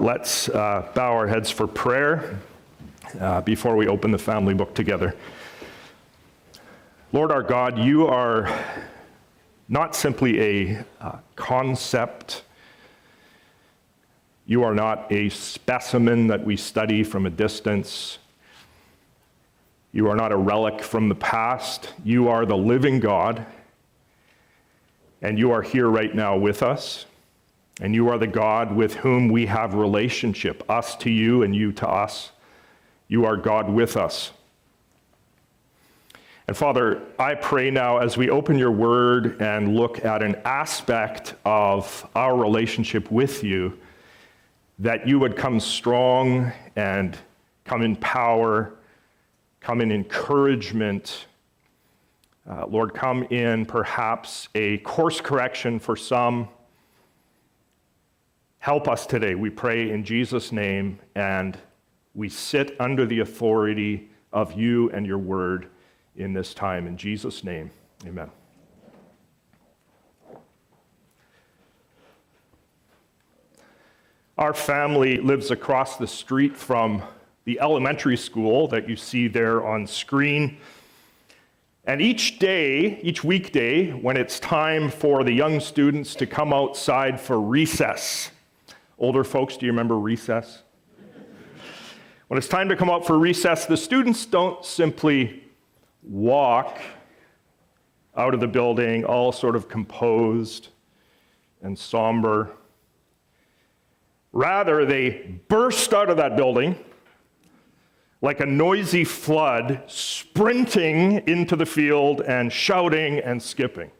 Let's uh, bow our heads for prayer uh, before we open the family book together. Lord our God, you are not simply a uh, concept, you are not a specimen that we study from a distance. You are not a relic from the past. You are the living God, and you are here right now with us. And you are the God with whom we have relationship, us to you and you to us. You are God with us. And Father, I pray now as we open your word and look at an aspect of our relationship with you, that you would come strong and come in power, come in encouragement. Uh, Lord, come in perhaps a course correction for some Help us today, we pray in Jesus' name, and we sit under the authority of you and your word in this time. In Jesus' name, amen. Our family lives across the street from the elementary school that you see there on screen. And each day, each weekday, when it's time for the young students to come outside for recess, Older folks, do you remember recess? when it's time to come out for recess, the students don't simply walk out of the building all sort of composed and somber. Rather, they burst out of that building like a noisy flood, sprinting into the field and shouting and skipping.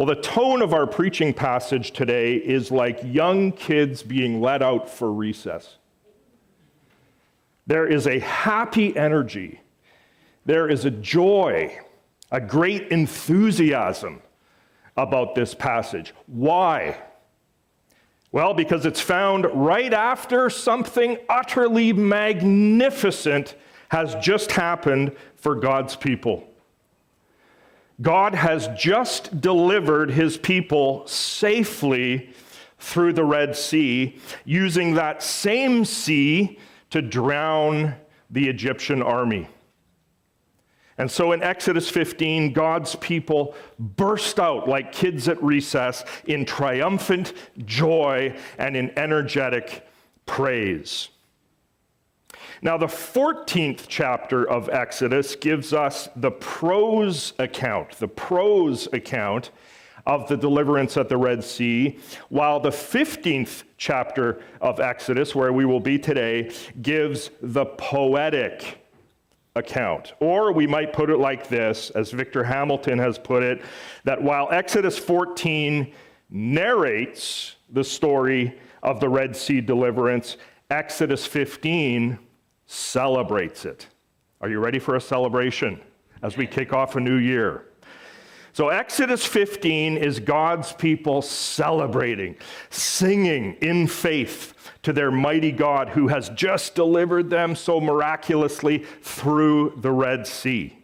Well, the tone of our preaching passage today is like young kids being let out for recess. There is a happy energy, there is a joy, a great enthusiasm about this passage. Why? Well, because it's found right after something utterly magnificent has just happened for God's people. God has just delivered his people safely through the Red Sea, using that same sea to drown the Egyptian army. And so in Exodus 15, God's people burst out like kids at recess in triumphant joy and in energetic praise. Now, the 14th chapter of Exodus gives us the prose account, the prose account of the deliverance at the Red Sea, while the 15th chapter of Exodus, where we will be today, gives the poetic account. Or we might put it like this, as Victor Hamilton has put it, that while Exodus 14 narrates the story of the Red Sea deliverance, Exodus 15 celebrates it. Are you ready for a celebration as we kick off a new year? So, Exodus 15 is God's people celebrating, singing in faith to their mighty God who has just delivered them so miraculously through the Red Sea.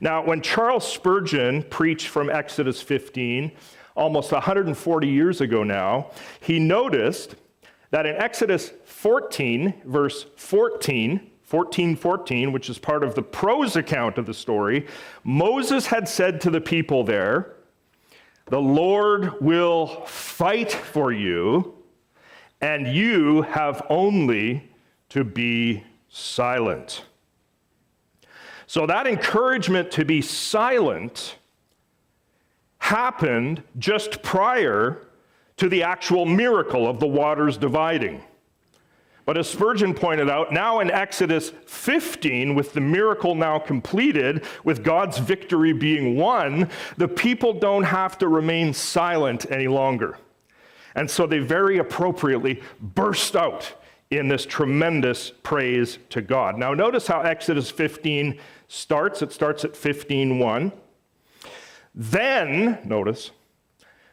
Now, when Charles Spurgeon preached from Exodus 15, almost 140 years ago now, he noticed that in Exodus 14, verse 14, 14 14, which is part of the prose account of the story, Moses had said to the people there, The Lord will fight for you, and you have only to be silent. So that encouragement to be silent happened just prior to the actual miracle of the waters dividing. But as Spurgeon pointed out, now in Exodus 15, with the miracle now completed, with God's victory being won, the people don't have to remain silent any longer. And so they very appropriately burst out in this tremendous praise to God. Now notice how Exodus 15 starts. It starts at 15:1. Then, notice,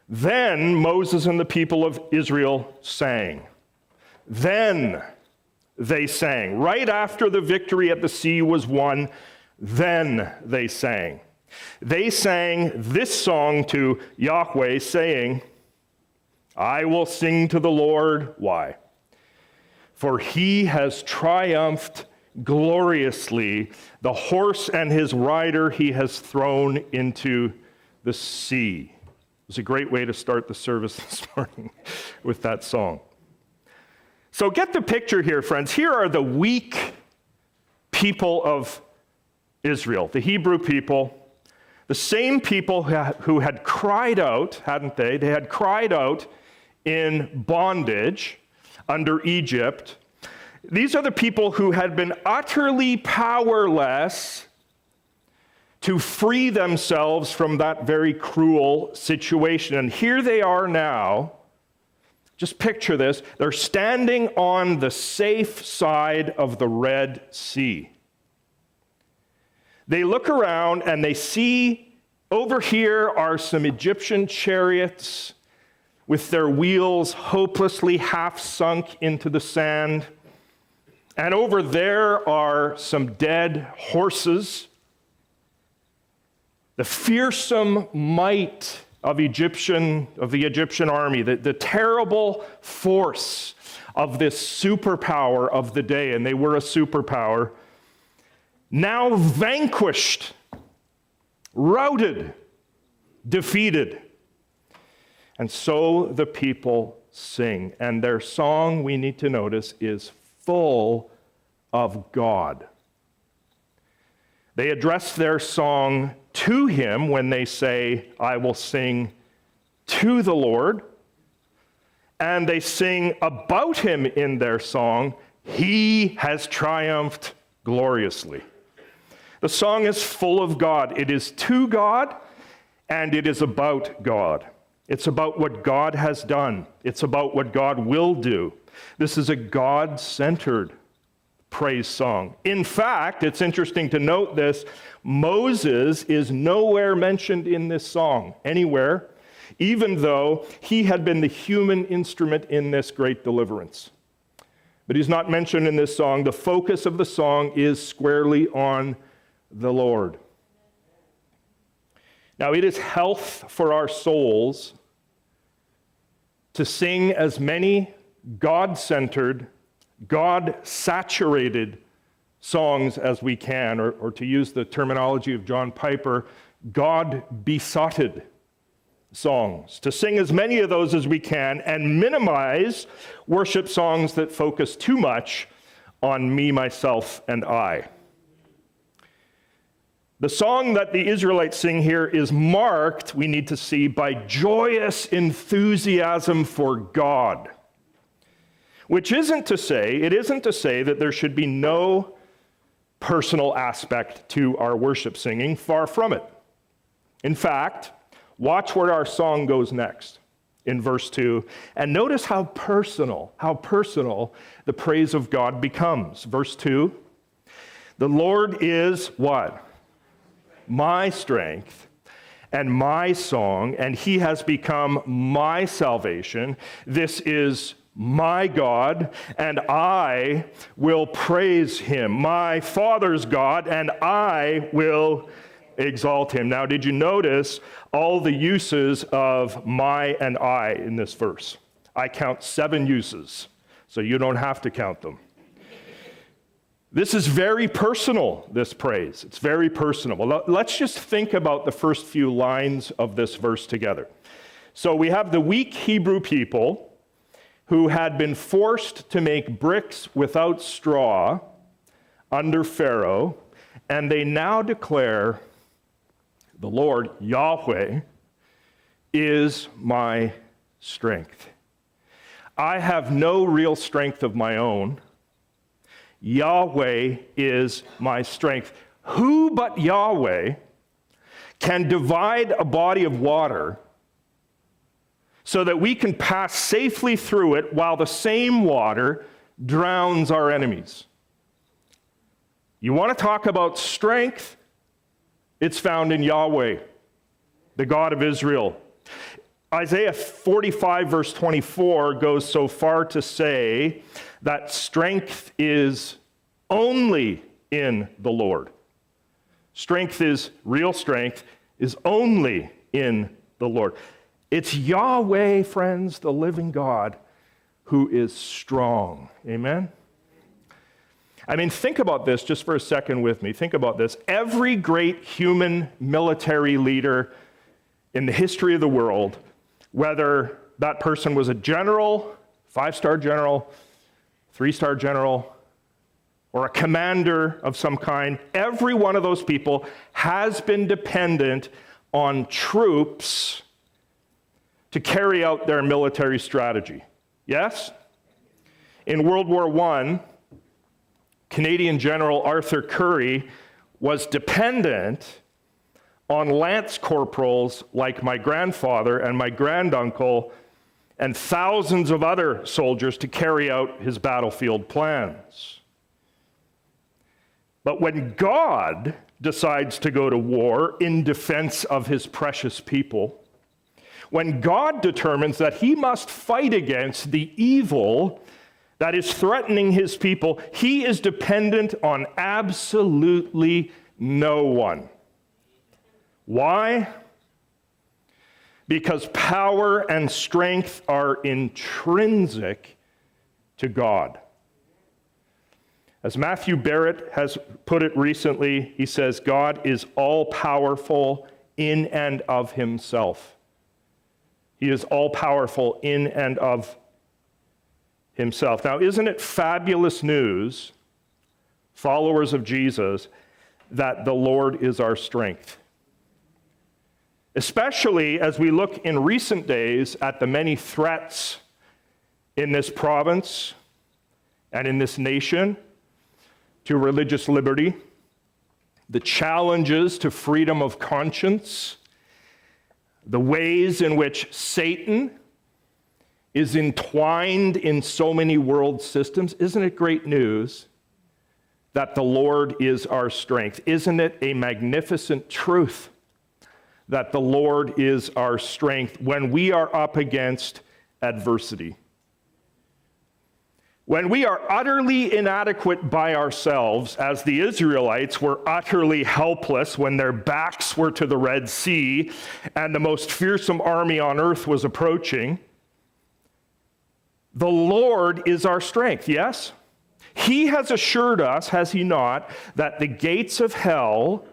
then Moses and the people of Israel sang. Then they sang. Right after the victory at the sea was won, then they sang. They sang this song to Yahweh, saying, I will sing to the Lord. Why? For he has triumphed gloriously. The horse and his rider he has thrown into the sea. It was a great way to start the service this morning with that song. So get the picture here, friends. Here are the weak people of Israel, the Hebrew people, the same people who had cried out, hadn't they? They had cried out in bondage under Egypt. These are the people who had been utterly powerless to free themselves from that very cruel situation. And here they are now. Just picture this. They're standing on the safe side of the Red Sea. They look around and they see over here are some Egyptian chariots with their wheels hopelessly half sunk into the sand. And over there are some dead horses. The fearsome might of Egyptian of the Egyptian army, the, the terrible force of this superpower of the day, and they were a superpower, now vanquished, routed, defeated. And so the people sing. And their song, we need to notice, is full of God. They address their song to Him when they say, I will sing to the Lord. And they sing about Him in their song, He has triumphed gloriously. The song is full of God. It is to God and it is about God. It's about what God has done, it's about what God will do. This is a God centered praise song. In fact, it's interesting to note this Moses is nowhere mentioned in this song, anywhere, even though he had been the human instrument in this great deliverance. But he's not mentioned in this song. The focus of the song is squarely on the Lord. Now, it is health for our souls to sing as many God centered, God saturated songs as we can, or, or, to use the terminology of John Piper, God besotted songs, to sing as many of those as we can and minimize worship songs that focus too much on me, myself, and I. The song that the Israelites sing here is marked, we need to see, by joyous enthusiasm for God. Which isn't to say, it isn't to say that there should be no personal aspect to our worship singing, far from it. In fact, watch where our song goes next in verse 2 and notice how personal, how personal the praise of God becomes. Verse 2 The Lord is what? my strength and my song, and he has become my salvation. This is my God, and I will praise him. My Father's God, and I will exalt him. Now, did you notice all the uses of my and I in this verse? I count seven uses, so you don't have to count them. This is very personal, this praise. It's very personal. Well, let's just think about the first few lines of this verse together. So we have the weak Hebrew people who had been forced to make bricks without straw under Pharaoh, and they now declare, The Lord, Yahweh, is my strength. I have no real strength of my own. Yahweh is my strength. Who but Yahweh can divide a body of water so that we can pass safely through it while the same water drowns our enemies? You want to talk about strength? It's found in Yahweh, the God of Israel. Isaiah 45, verse 24, goes so far to say that strength is only in the Lord. Strength is real strength, is only in the Lord. It's Yahweh, friends, the living God, who is strong. Amen? I mean, think about this just for a second with me. Think about this. Every great human military leader in the history of the world, whether that person was a general, five star general, three star general, or a commander of some kind, every one of those people has been dependent on troops to carry out their military strategy. Yes? In World War I, Canadian General Arthur Currie was dependent on lance corporals like my grandfather and my granduncle and thousands of other soldiers to carry out his battlefield plans. But when God decides to go to war in defense of his precious people, when God determines that he must fight against the evil that is threatening his people, he is dependent on absolutely no one. Why? Because power and strength are intrinsic to God. As Matthew Barrett has put it recently, he says, God is all powerful in and of himself. He is all powerful in and of himself. Now, isn't it fabulous news, followers of Jesus, that the Lord is our strength? Especially as we look in recent days at the many threats in this province and in this nation to religious liberty, the challenges to freedom of conscience, the ways in which Satan is entwined in so many world systems. Isn't it great news that the Lord is our strength? Isn't it a magnificent truth that the Lord is our strength when we are up against adversity? When we are utterly inadequate by ourselves, as the Israelites were utterly helpless when their backs were to the Red Sea and the most fearsome army on earth was approaching, the Lord is our strength, yes? He has assured us, has he not, that the gates of hell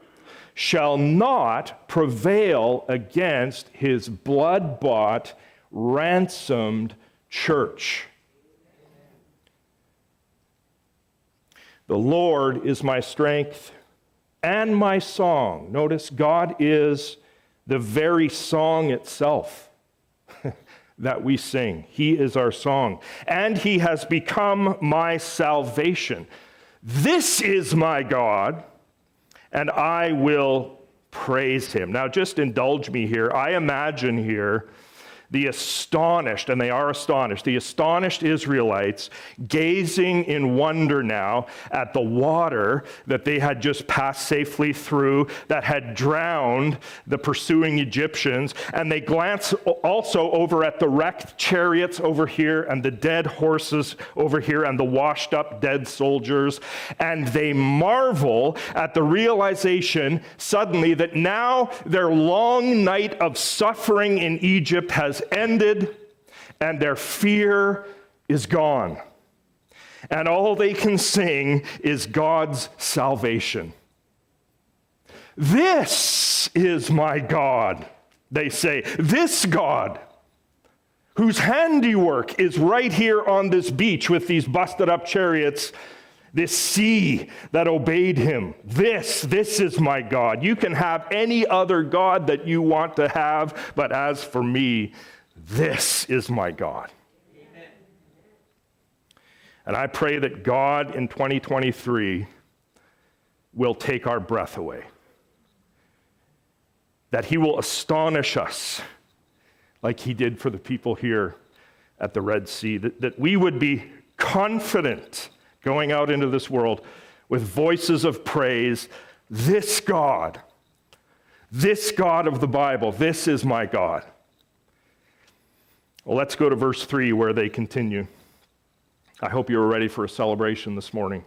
shall not prevail against his blood bought, ransomed church. The Lord is my strength and my song. Notice God is the very song itself that we sing. He is our song. And He has become my salvation. This is my God, and I will praise Him. Now, just indulge me here. I imagine here the astonished, and they are astonished, the astonished Israelites gazing in wonder now at the water that they had just passed safely through that had drowned the pursuing Egyptians. And they glance also over at the wrecked chariots over here and the dead horses over here and the washed up dead soldiers. And they marvel at the realization suddenly that now their long night of suffering in Egypt has ended and their fear is gone. And all they can sing is God's salvation. This is my God, they say. This God, whose handiwork is right here on this beach with these busted up chariots, this sea that obeyed him. This, this is my God. You can have any other God that you want to have, but as for me, this is my God. And I pray that God in 2023 will take our breath away, that He will astonish us like He did for the people here at the Red Sea, that, that we would be confident going out into this world with voices of praise. This God, this God of the Bible, this is my God. Well, let's go to verse 3 where they continue. I hope you are ready for a celebration this morning.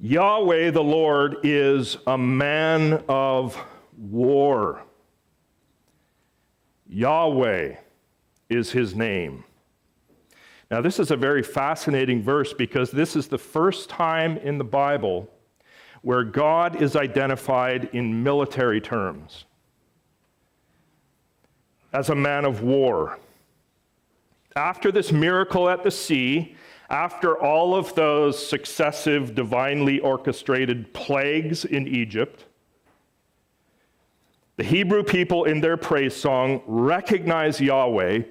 Yahweh the Lord is a man of war. Yahweh is his name. Now, this is a very fascinating verse because this is the first time in the Bible where God is identified in military terms as a man of war. After this miracle at the sea, after all of those successive divinely orchestrated plagues in Egypt, the Hebrew people in their praise song recognize Yahweh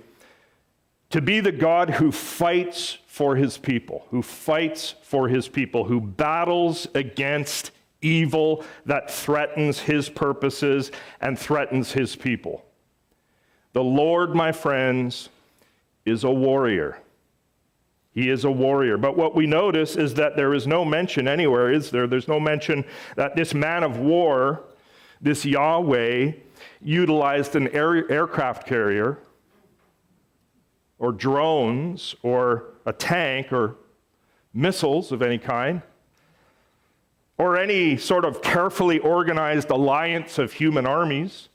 to be the God who fights for his people, who fights for his people, who battles against evil that threatens his purposes and threatens his people. The Lord, my friends, is a warrior. He is a warrior. But what we notice is that there is no mention anywhere, is there? There's no mention that this man of war, this Yahweh, utilized an air, aircraft carrier or drones or a tank or missiles of any kind or any sort of carefully organized alliance of human armies.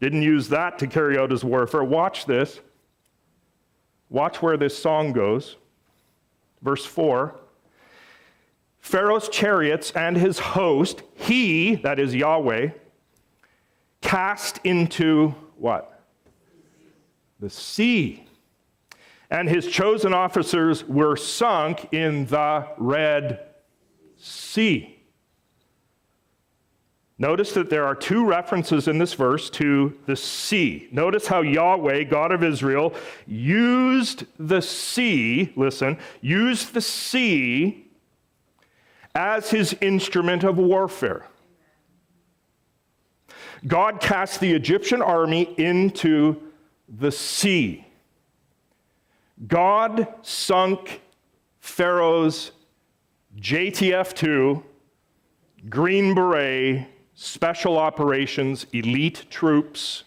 Didn't use that to carry out his warfare. Watch this. Watch where this song goes. Verse 4 Pharaoh's chariots and his host, he, that is Yahweh, cast into what? The sea. And his chosen officers were sunk in the Red Sea. Notice that there are two references in this verse to the sea. Notice how Yahweh, God of Israel, used the sea, listen, used the sea as his instrument of warfare. God cast the Egyptian army into the sea. God sunk Pharaoh's JTF 2, Green Beret, special operations, elite troops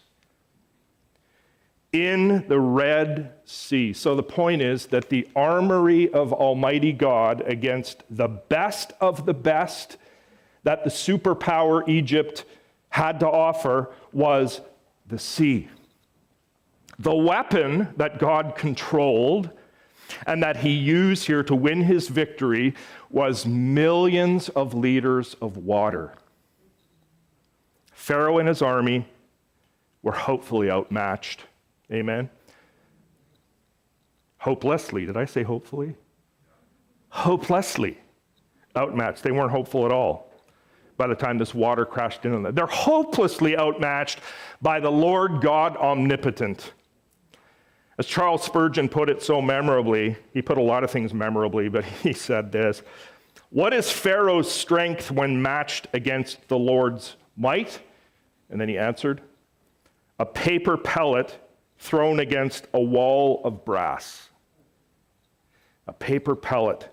in the Red Sea. So the point is that the armory of Almighty God against the best of the best that the superpower Egypt had to offer was the sea. The weapon that God controlled and that he used here to win his victory was millions of liters of water. Pharaoh and his army were hopefully outmatched. Amen. Hopelessly. Did I say hopefully? Hopelessly outmatched. They weren't hopeful at all by the time this water crashed in on them. They're hopelessly outmatched by the Lord God omnipotent. As Charles Spurgeon put it so memorably, he put a lot of things memorably, but he said this What is Pharaoh's strength when matched against the Lord's might? And then he answered, A paper pellet thrown against a wall of brass. A paper pellet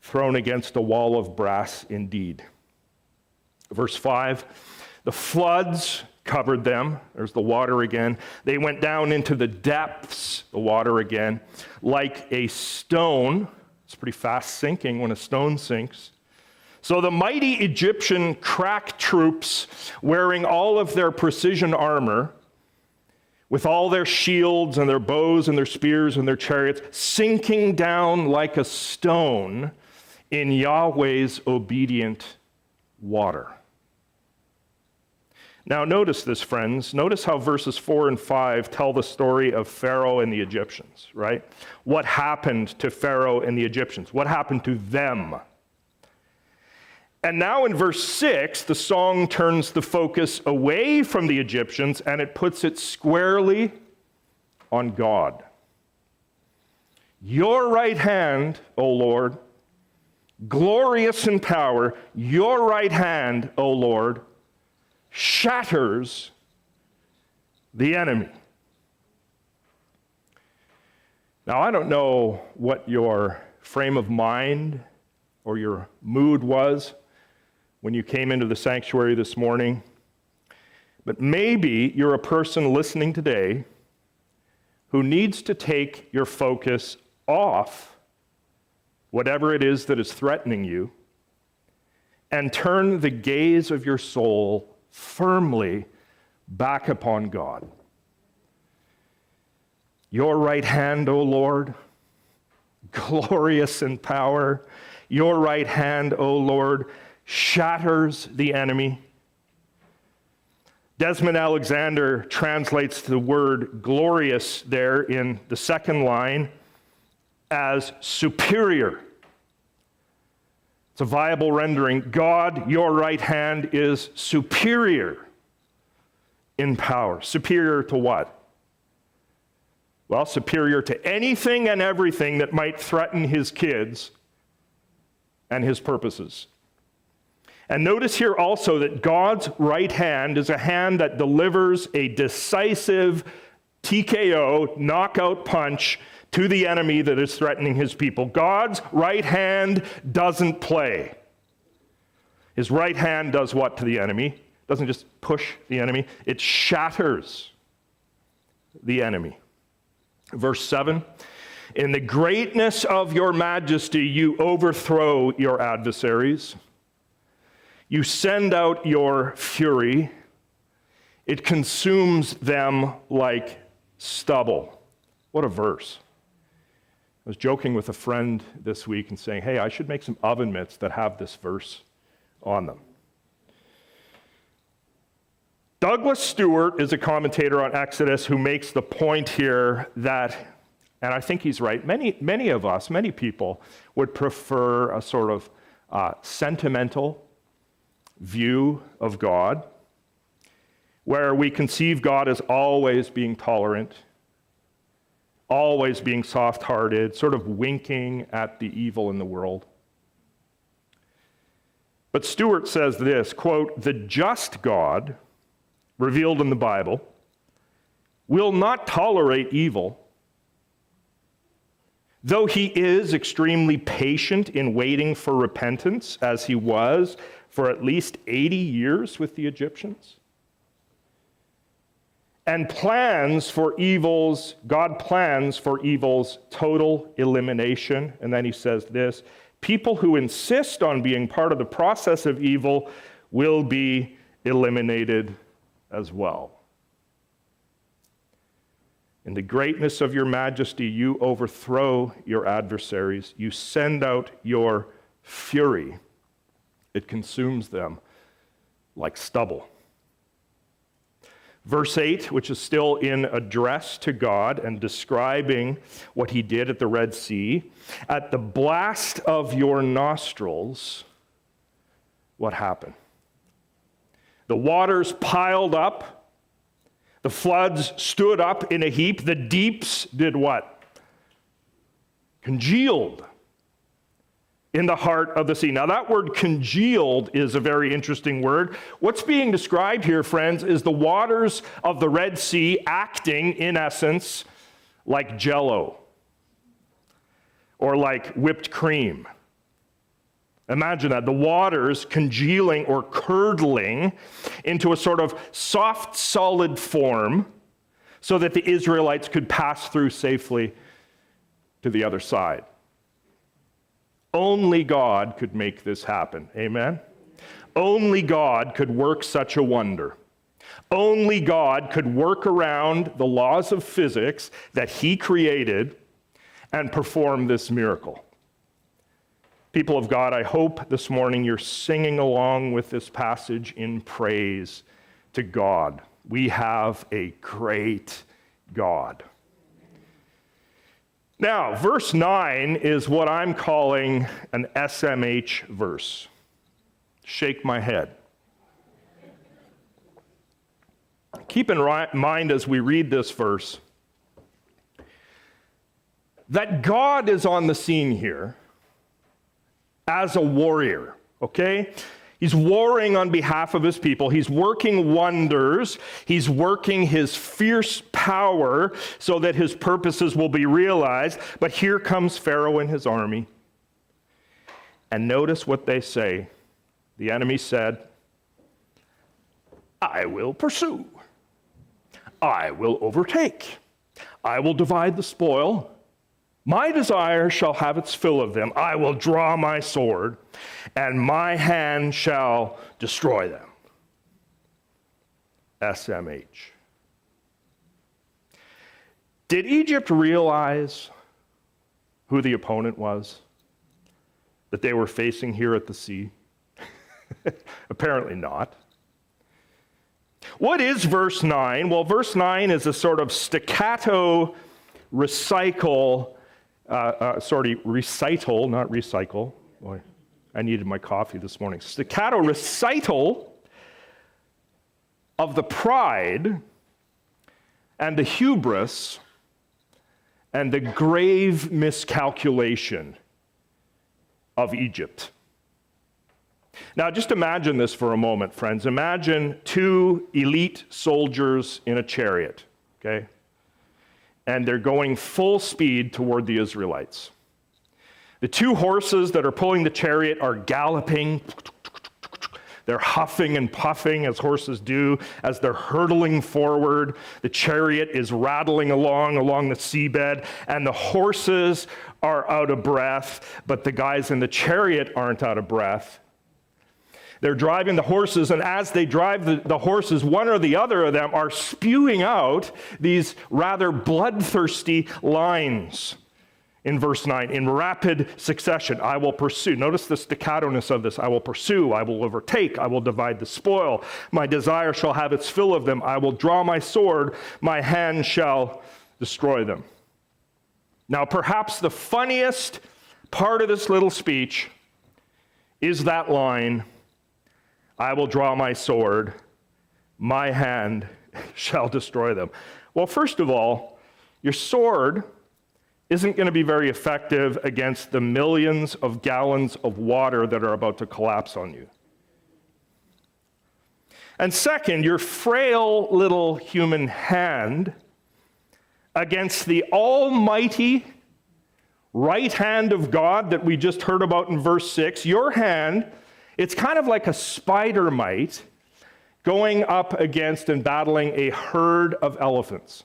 thrown against a wall of brass indeed. Verse 5 The floods covered them. There's the water again. They went down into the depths, the water again, like a stone. It's pretty fast sinking when a stone sinks. So the mighty Egyptian crack troops, wearing all of their precision armor, with all their shields and their bows and their spears and their chariots, sinking down like a stone in Yahweh's obedient water. Now, notice this, friends. Notice how verses 4 and 5 tell the story of Pharaoh and the Egyptians, right? What happened to Pharaoh and the Egyptians? What happened to them? And now in verse 6, the song turns the focus away from the Egyptians and it puts it squarely on God. Your right hand, O Lord, glorious in power, your right hand, O Lord, shatters the enemy. Now, I don't know what your frame of mind or your mood was when you came into the sanctuary this morning. But maybe you're a person listening today who needs to take your focus off whatever it is that is threatening you and turn the gaze of your soul firmly back upon God. Your right hand, O Lord, glorious in power. Your right hand, O Lord, shatters the enemy. Desmond Alexander translates the word glorious there in the second line as superior. It's a viable rendering. God, your right hand is superior in power. Superior to what? Well, superior to anything and everything that might threaten his kids and his purposes. And notice here also that God's right hand is a hand that delivers a decisive TKO, knockout punch to the enemy that is threatening his people. God's right hand doesn't play. His right hand does what to the enemy? Doesn't just push the enemy, it shatters the enemy. Verse 7 In the greatness of your majesty, you overthrow your adversaries. You send out your fury, it consumes them like stubble. What a verse. I was joking with a friend this week and saying, hey, I should make some oven mitts that have this verse on them. Douglas Stuart is a commentator on Exodus who makes the point here that, and I think he's right, many, many of us, many people would prefer a sort of uh, sentimental view of God where we conceive God as always being tolerant always being soft hearted, sort of winking at the evil in the world. But Stuart says this quote, the just God, revealed in the Bible, will not tolerate evil. Though he is extremely patient in waiting for repentance, as he was for at least 80 years with the Egyptians, and plans for evils, God plans for evil's total elimination. And then he says this people who insist on being part of the process of evil will be eliminated as well. In the greatness of your majesty, you overthrow your adversaries, you send out your fury, it consumes them like stubble. Verse 8, which is still in address to God and describing what he did at the Red Sea. At the blast of your nostrils, what happened? The waters piled up, the floods stood up in a heap, the deeps did what? Congealed in the heart of the sea. Now, that word congealed is a very interesting word. What's being described here, friends, is the waters of the Red Sea acting, in essence, like jello or like whipped cream. Imagine that the waters congealing or curdling into a sort of soft, solid form so that the Israelites could pass through safely to the other side. Only God could make this happen. Amen? Only God could work such a wonder. Only God could work around the laws of physics that He created and perform this miracle. People of God, I hope this morning you're singing along with this passage in praise to God. We have a great God. Now, verse 9 is what I'm calling an SMH verse. Shake my head. Keep in mind as we read this verse that God is on the scene here as a warrior, okay? He's warring on behalf of his people. He's working wonders. He's working his fierce power so that his purposes will be realized. But here comes Pharaoh and his army. And notice what they say. The enemy said, I will pursue. I will overtake. I will divide the spoil. My desire shall have its fill of them. I will draw my sword, and my hand shall destroy them. SMH. Did Egypt realize who the opponent was that they were facing here at the sea? Apparently not. What is verse 9? Well, verse 9 is a sort of staccato recycle, uh, uh, sorry, recital, not recycle. Boy, I needed my coffee this morning. Staccato recital of the pride and the hubris and the grave miscalculation of Egypt. Now, just imagine this for a moment, friends. Imagine two elite soldiers in a chariot, okay? And they're going full speed toward the Israelites. The two horses that are pulling the chariot are galloping. They're huffing and puffing as horses do as they're hurtling forward. The chariot is rattling along along the seabed, and the horses are out of breath, but the guys in the chariot aren't out of breath. They're driving the horses, and as they drive the, the, horses, one or the other of them are spewing out these rather bloodthirsty lines in verse 9 in rapid succession. I will pursue. Notice the staccato-ness of this. I will pursue i will overtake i will divide the spoil. My desire shall have its fill of them. I will draw my sword. My hand shall destroy them. Now perhaps the funniest part of this little speech is that line I will draw my sword, my hand shall destroy them. Well, first of all, your sword isn't going to be very effective against the millions of gallons of water that are about to collapse on you. And second, your frail little human hand against the almighty right hand of God that we just heard about in verse 6, your hand it's kind of like a spider mite going up against and battling a herd of elephants.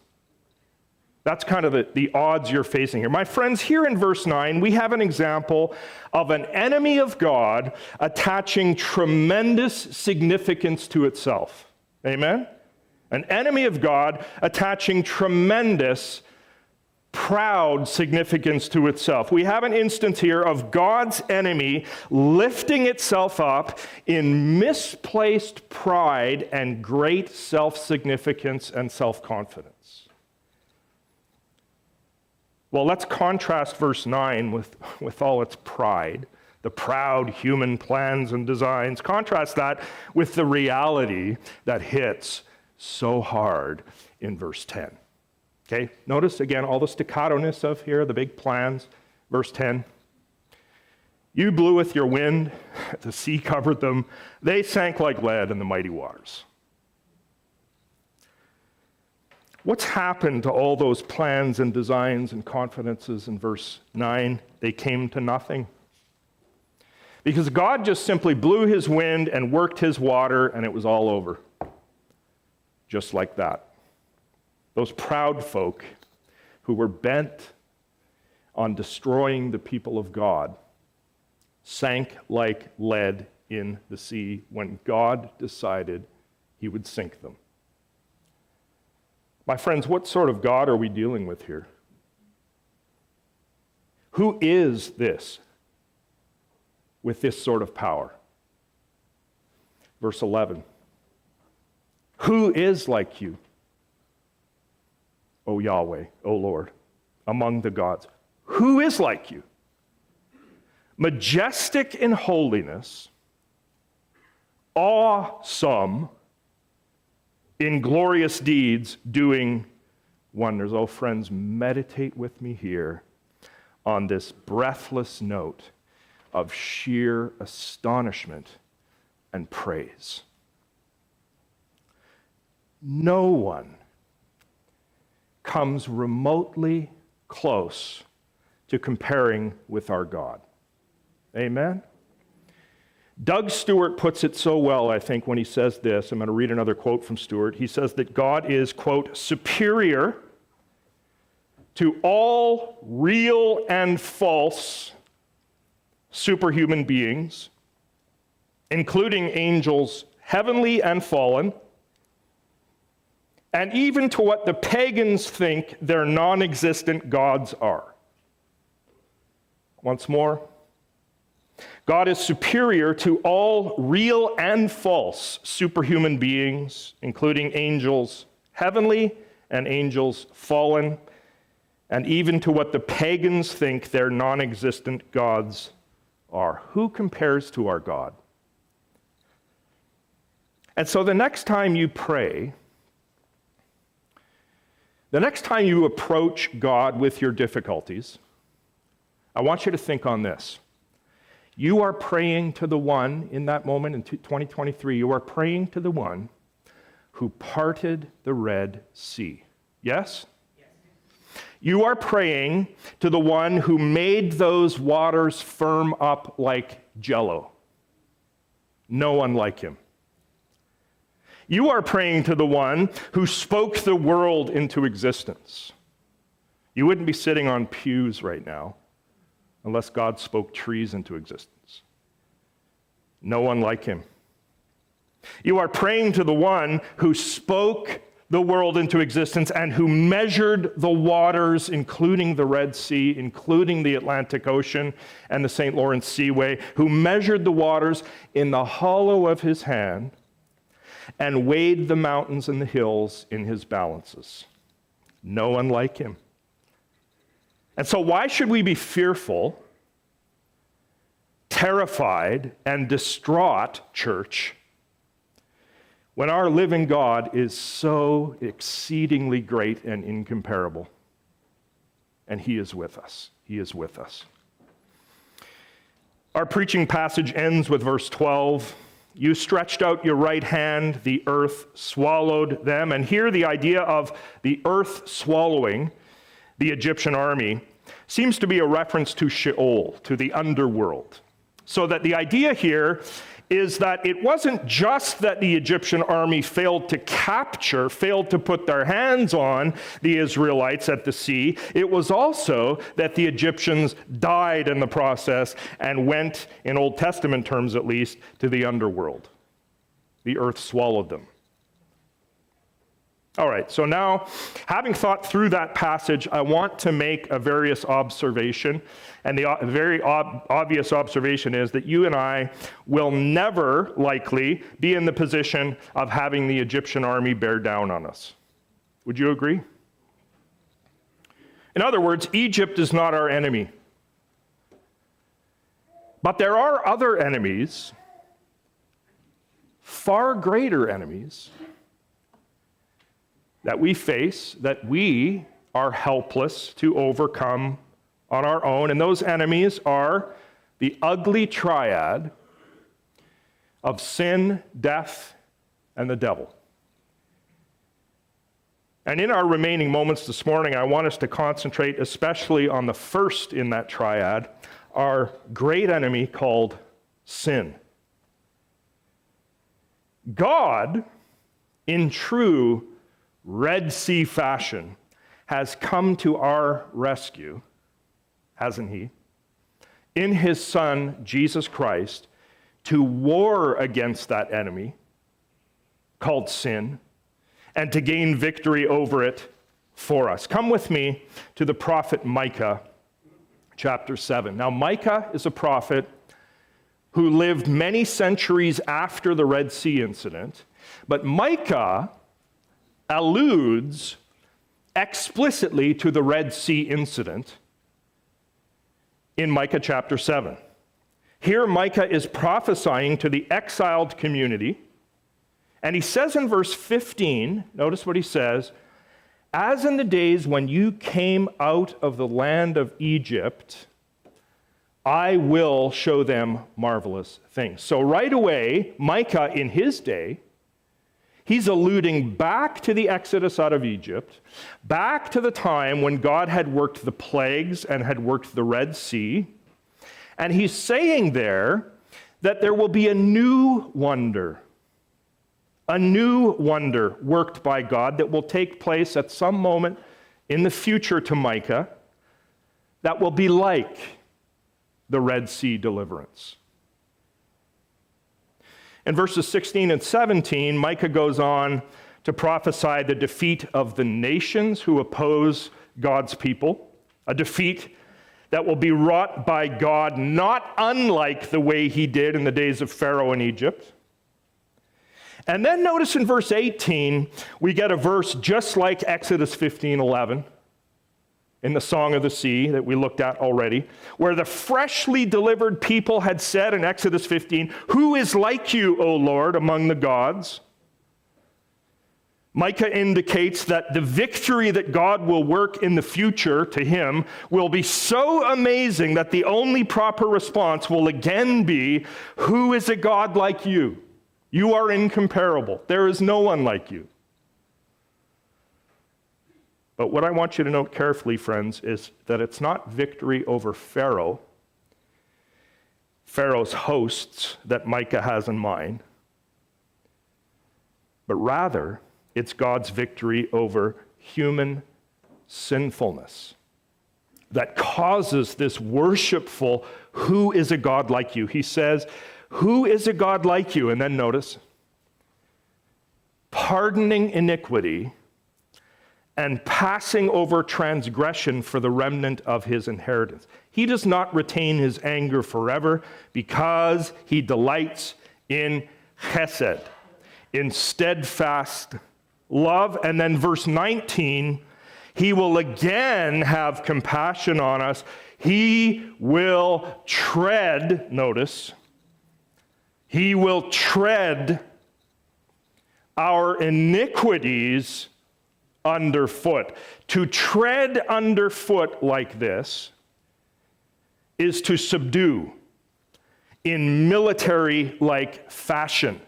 That's kind of the, the odds you're facing here. My friends, here in verse 9, we have an example of an enemy of God attaching tremendous significance to itself. Amen? An enemy of God attaching tremendous proud significance to itself. We have an instance here of God's enemy lifting itself up in misplaced pride and great self significance and self confidence. Well, let's contrast verse 9 with, with all its pride, the proud human plans and designs. Contrast that with the reality that hits so hard in verse 10. Okay, notice again all the staccato-ness of here, the big plans. Verse 10. You blew with your wind, the sea covered them, they sank like lead in the mighty waters. What's happened to all those plans and designs and confidences in verse 9? They came to nothing. Because God just simply blew his wind and worked his water, and it was all over. Just like that those proud folk who were bent on destroying the people of God, sank like lead in the sea when God decided he would sink them. My friends, what sort of God are we dealing with here? Who is this with this sort of power? Verse 11 Who is like you? O Yahweh, O Lord, among the gods. Who is like you? Majestic in holiness, awesome in glorious deeds, doing wonders. Oh, friends, meditate with me here on this breathless note of sheer astonishment and praise. No one comes remotely close to comparing with our God. Amen? Doug Stuart puts it so well, I think, when he says this. I'm going to read another quote from Stuart. He says that God is, quote, superior to all real and false superhuman beings, including angels, heavenly and fallen and even to what the pagans think their non existent gods are. Once more, God is superior to all real and false superhuman beings, including angels, heavenly and angels fallen, and even to what the pagans think their non existent gods are. Who compares to our God? And so the next time you pray, the next time you approach God with your difficulties, I want you to think on this. You are praying to the one in that moment in 2023, you are praying to the one who parted the Red Sea. Yes? You are praying to the one who made those waters firm up like jello. No one like him. You are praying to the one who spoke the world into existence. You wouldn't be sitting on pews right now unless God spoke trees into existence. No one like him. You are praying to the one who spoke the world into existence and who measured the waters, including the Red Sea, including the Atlantic Ocean and the St. Lawrence Seaway, who measured the waters in the hollow of his hand and weighed the mountains and the hills in his balances. No one like him. And so, why should we be fearful, terrified, and distraught, church, when our living God is so exceedingly great and incomparable? And he is with us. He is with us. Our preaching passage ends with verse 12. You stretched out your right hand, the earth swallowed them. And here, the idea of the earth swallowing the Egyptian army seems to be a reference to Sheol, to the underworld. So that the idea here is that it wasn't just that the Egyptian army failed to capture, failed to put their hands on the Israelites at the sea, it was also that the Egyptians died in the process and went, in Old Testament terms at least, to the underworld. The earth swallowed them. All right, so now, having thought through that passage, I want to make a various observation. And the very ob- obvious observation is that you and I will never likely be in the position of having the Egyptian army bear down on us. Would you agree? In other words, Egypt is not our enemy. But there are other enemies, far greater enemies that we face that we are helpless to overcome on our own. And those enemies are the ugly triad of sin, death, and the devil. And in our remaining moments this morning, I want us to concentrate especially on the first in that triad, our great enemy called sin. God, in true Red Sea fashion, has come to our rescue, hasn't he? In his Son, Jesus Christ, to war against that enemy called sin and to gain victory over it for us. Come with me to the prophet Micah, chapter 7. Now, Micah is a prophet who lived many centuries after the Red Sea incident, but Micah alludes explicitly to the Red Sea incident in Micah chapter 7. Here, Micah is prophesying to the exiled community, and he says in verse 15, notice what he says, as in the days when you came out of the land of Egypt, I will show them marvelous things. So, right away, Micah in his day He's alluding back to the exodus out of Egypt, back to the time when God had worked the plagues and had worked the Red Sea. And he's saying there that there will be a new wonder, a new wonder worked by God that will take place at some moment in the future to Micah that will be like the Red Sea deliverance. In verses 16 and 17, Micah goes on to prophesy the defeat of the nations who oppose God's people, a defeat that will be wrought by God, not unlike the way he did in the days of Pharaoh in Egypt. And then notice in verse 18, we get a verse just like Exodus 15 11 in the Song of the Sea that we looked at already, where the freshly delivered people had said in Exodus 15, Who is like you, O Lord, among the gods? Micah indicates that the victory that God will work in the future to him will be so amazing that the only proper response will again be, Who is a God like you? You are incomparable. There is no one like you. But what I want you to note carefully, friends, is that it's not victory over Pharaoh, Pharaoh's hosts that Micah has in mind, but rather, it's God's victory over human sinfulness that causes this worshipful, who is a God like you? He says, Who is a God like you? And then notice, pardoning iniquity and passing over transgression for the remnant of his inheritance. He does not retain his anger forever because he delights in chesed, in steadfast love. And then verse 19, he will again have compassion on us. He will tread, notice, he will tread our iniquities underfoot. To tread underfoot like this is to subdue in military like fashion.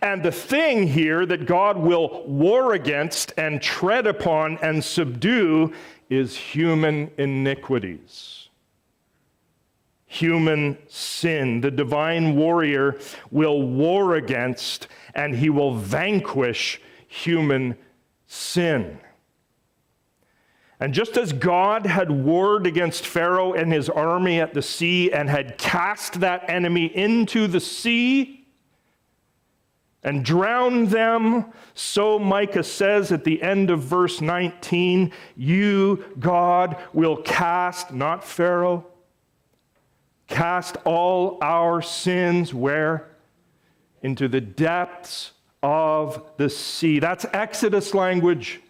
And the thing here that God will war against and tread upon and subdue is human iniquities. Human sin. The divine warrior will war against and he will vanquish human sin. And just as God had warred against Pharaoh and his army at the sea and had cast that enemy into the sea, and drowned them. So Micah says at the end of verse 19, You, God, will cast, not Pharaoh, cast all our sins where? Into the depths of the sea. That's Exodus language.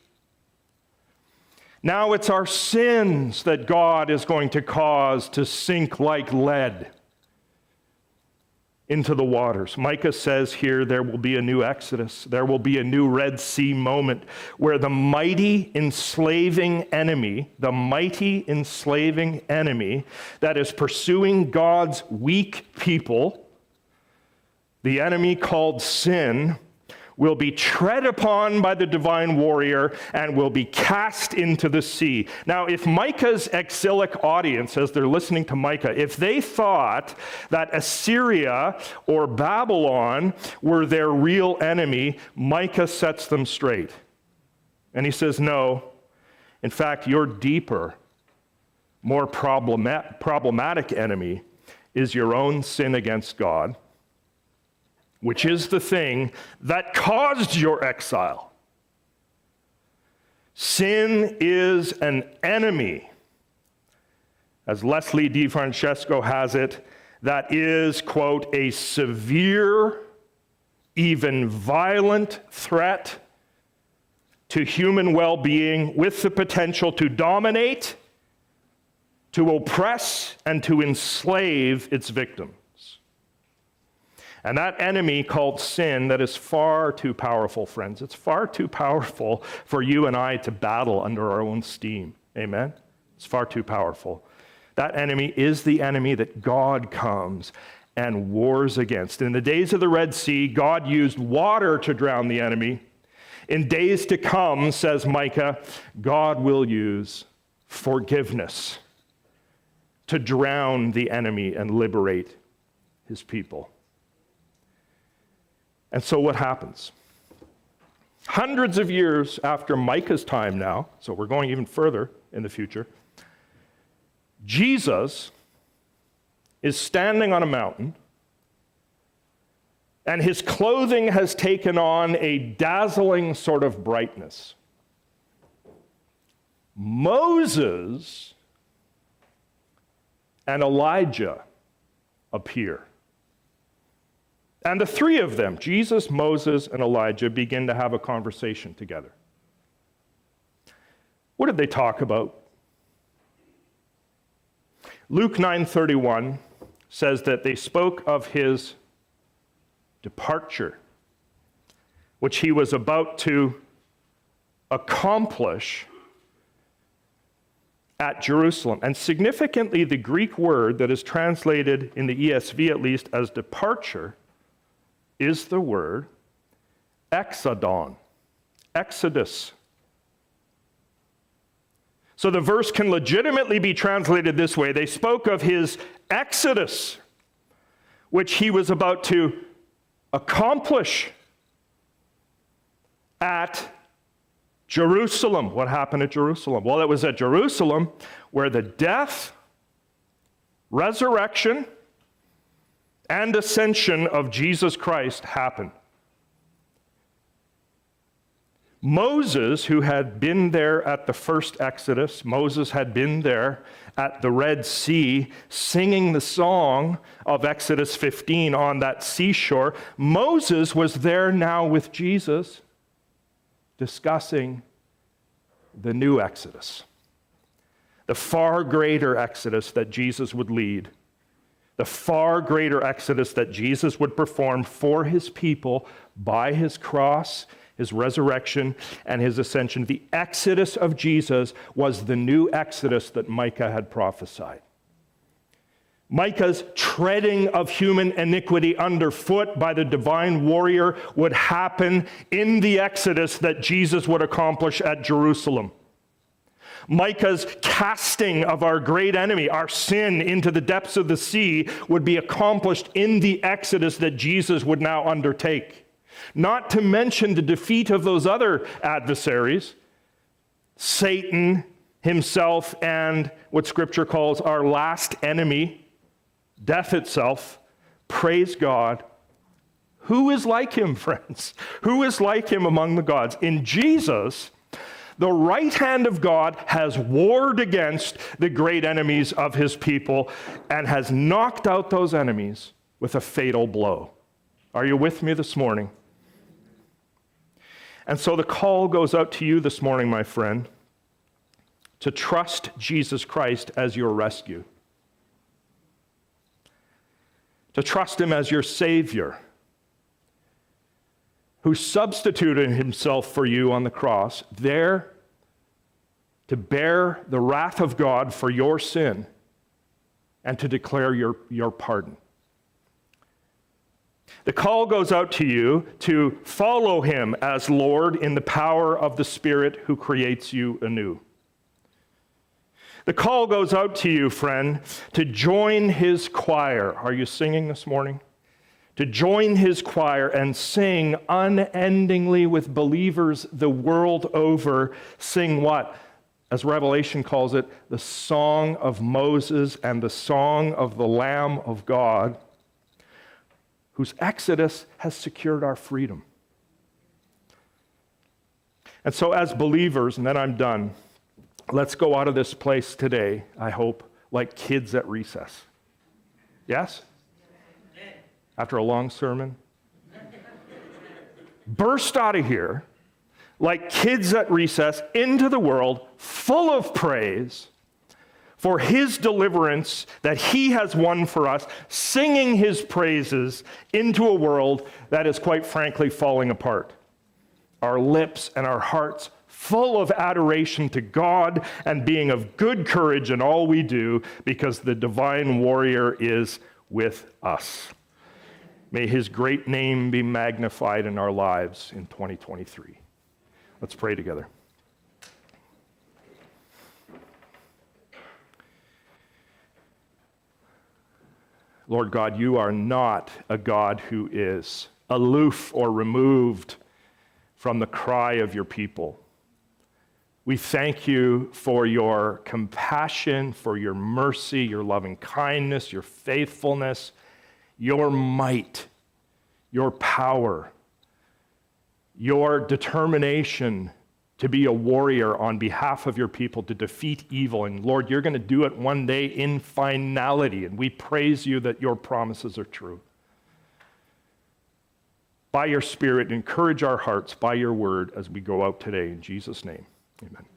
Now it's our sins that God is going to cause to sink like lead into the waters. Micah says here there will be a new Exodus. There will be a new Red Sea moment where the mighty enslaving enemy, the mighty enslaving enemy that is pursuing God's weak people, the enemy called sin, will be tread upon by the divine warrior and will be cast into the sea. Now, if Micah's exilic audience, as they're listening to Micah, if they thought that Assyria or Babylon were their real enemy, Micah sets them straight. And he says, No. In fact, your deeper, more problematic enemy is your own sin against God which is the thing that caused your exile. Sin is an enemy, as Leslie DiFrancesco has it, that is, quote, a severe, even violent threat to human well being with the potential to dominate, to oppress, and to enslave its victim. And that enemy called sin that is far too powerful, friends. It's far too powerful for you and I to battle under our own steam. Amen? It's far too powerful. That enemy is the enemy that God comes and wars against. In the days of the Red Sea, God used water to drown the enemy. In days to come, says Micah, God will use forgiveness to drown the enemy and liberate his people. And so what happens? Hundreds of years after Micah's time now, so we're going even further in the future, Jesus is standing on a mountain and his clothing has taken on a dazzling sort of brightness. Moses and Elijah appear. And the three of them, Jesus, Moses, and Elijah, begin to have a conversation together. What did they talk about? Luke 9:31 says that they spoke of his departure, which he was about to accomplish at Jerusalem. And significantly, the Greek word that is translated in the ESV at least as departure is the word exodon, exodus. So the verse can legitimately be translated this way. They spoke of his exodus, which he was about to accomplish at Jerusalem. What happened at Jerusalem? Well, it was at Jerusalem where the death, resurrection, and ascension of Jesus Christ happened. Moses, who had been there at the first Exodus, Moses had been there at the Red Sea singing the song of Exodus 15 on that seashore. Moses was there now with Jesus discussing the new Exodus, the far greater Exodus that Jesus would lead, the far greater Exodus that Jesus would perform for his people by his cross his resurrection, and his ascension. The exodus of Jesus was the new exodus that Micah had prophesied. Micah's treading of human iniquity underfoot by the divine warrior would happen in the exodus that Jesus would accomplish at Jerusalem. Micah's casting of our great enemy, our sin, into the depths of the sea would be accomplished in the exodus that Jesus would now undertake. Not to mention the defeat of those other adversaries, Satan himself, and what Scripture calls our last enemy, death itself. Praise God. Who is like him, friends? Who is like him among the gods? In Jesus, the right hand of God has warred against the great enemies of his people and has knocked out those enemies with a fatal blow. Are you with me this morning? And so the call goes out to you this morning, my friend, to trust Jesus Christ as your rescue, to trust Him as your Savior, who substituted Himself for you on the cross, there to bear the wrath of God for your sin and to declare your, your pardon. The call goes out to you to follow him as Lord in the power of the Spirit who creates you anew. The call goes out to you, friend, to join his choir. Are you singing this morning? To join his choir and sing unendingly with believers the world over. Sing what? As Revelation calls it, the song of Moses and the song of the Lamb of God whose exodus has secured our freedom. And so, as believers, and then I'm done, let's go out of this place today, I hope, like kids at recess. Yes? After a long sermon? Burst out of here like kids at recess into the world full of praise for his deliverance that he has won for us, singing his praises into a world that is quite frankly falling apart. Our lips and our hearts full of adoration to God and being of good courage in all we do because the divine warrior is with us. May his great name be magnified in our lives in 2023. Let's pray together. Lord God, you are not a God who is aloof or removed from the cry of your people. We thank you for your compassion, for your mercy, your loving kindness, your faithfulness, your might your power, your determination to be a warrior on behalf of your people to defeat evil. And Lord, you're going to do it one day in finality. And we praise you that your promises are true. By your Spirit, encourage our hearts by your word as we go out today. In Jesus' name, amen.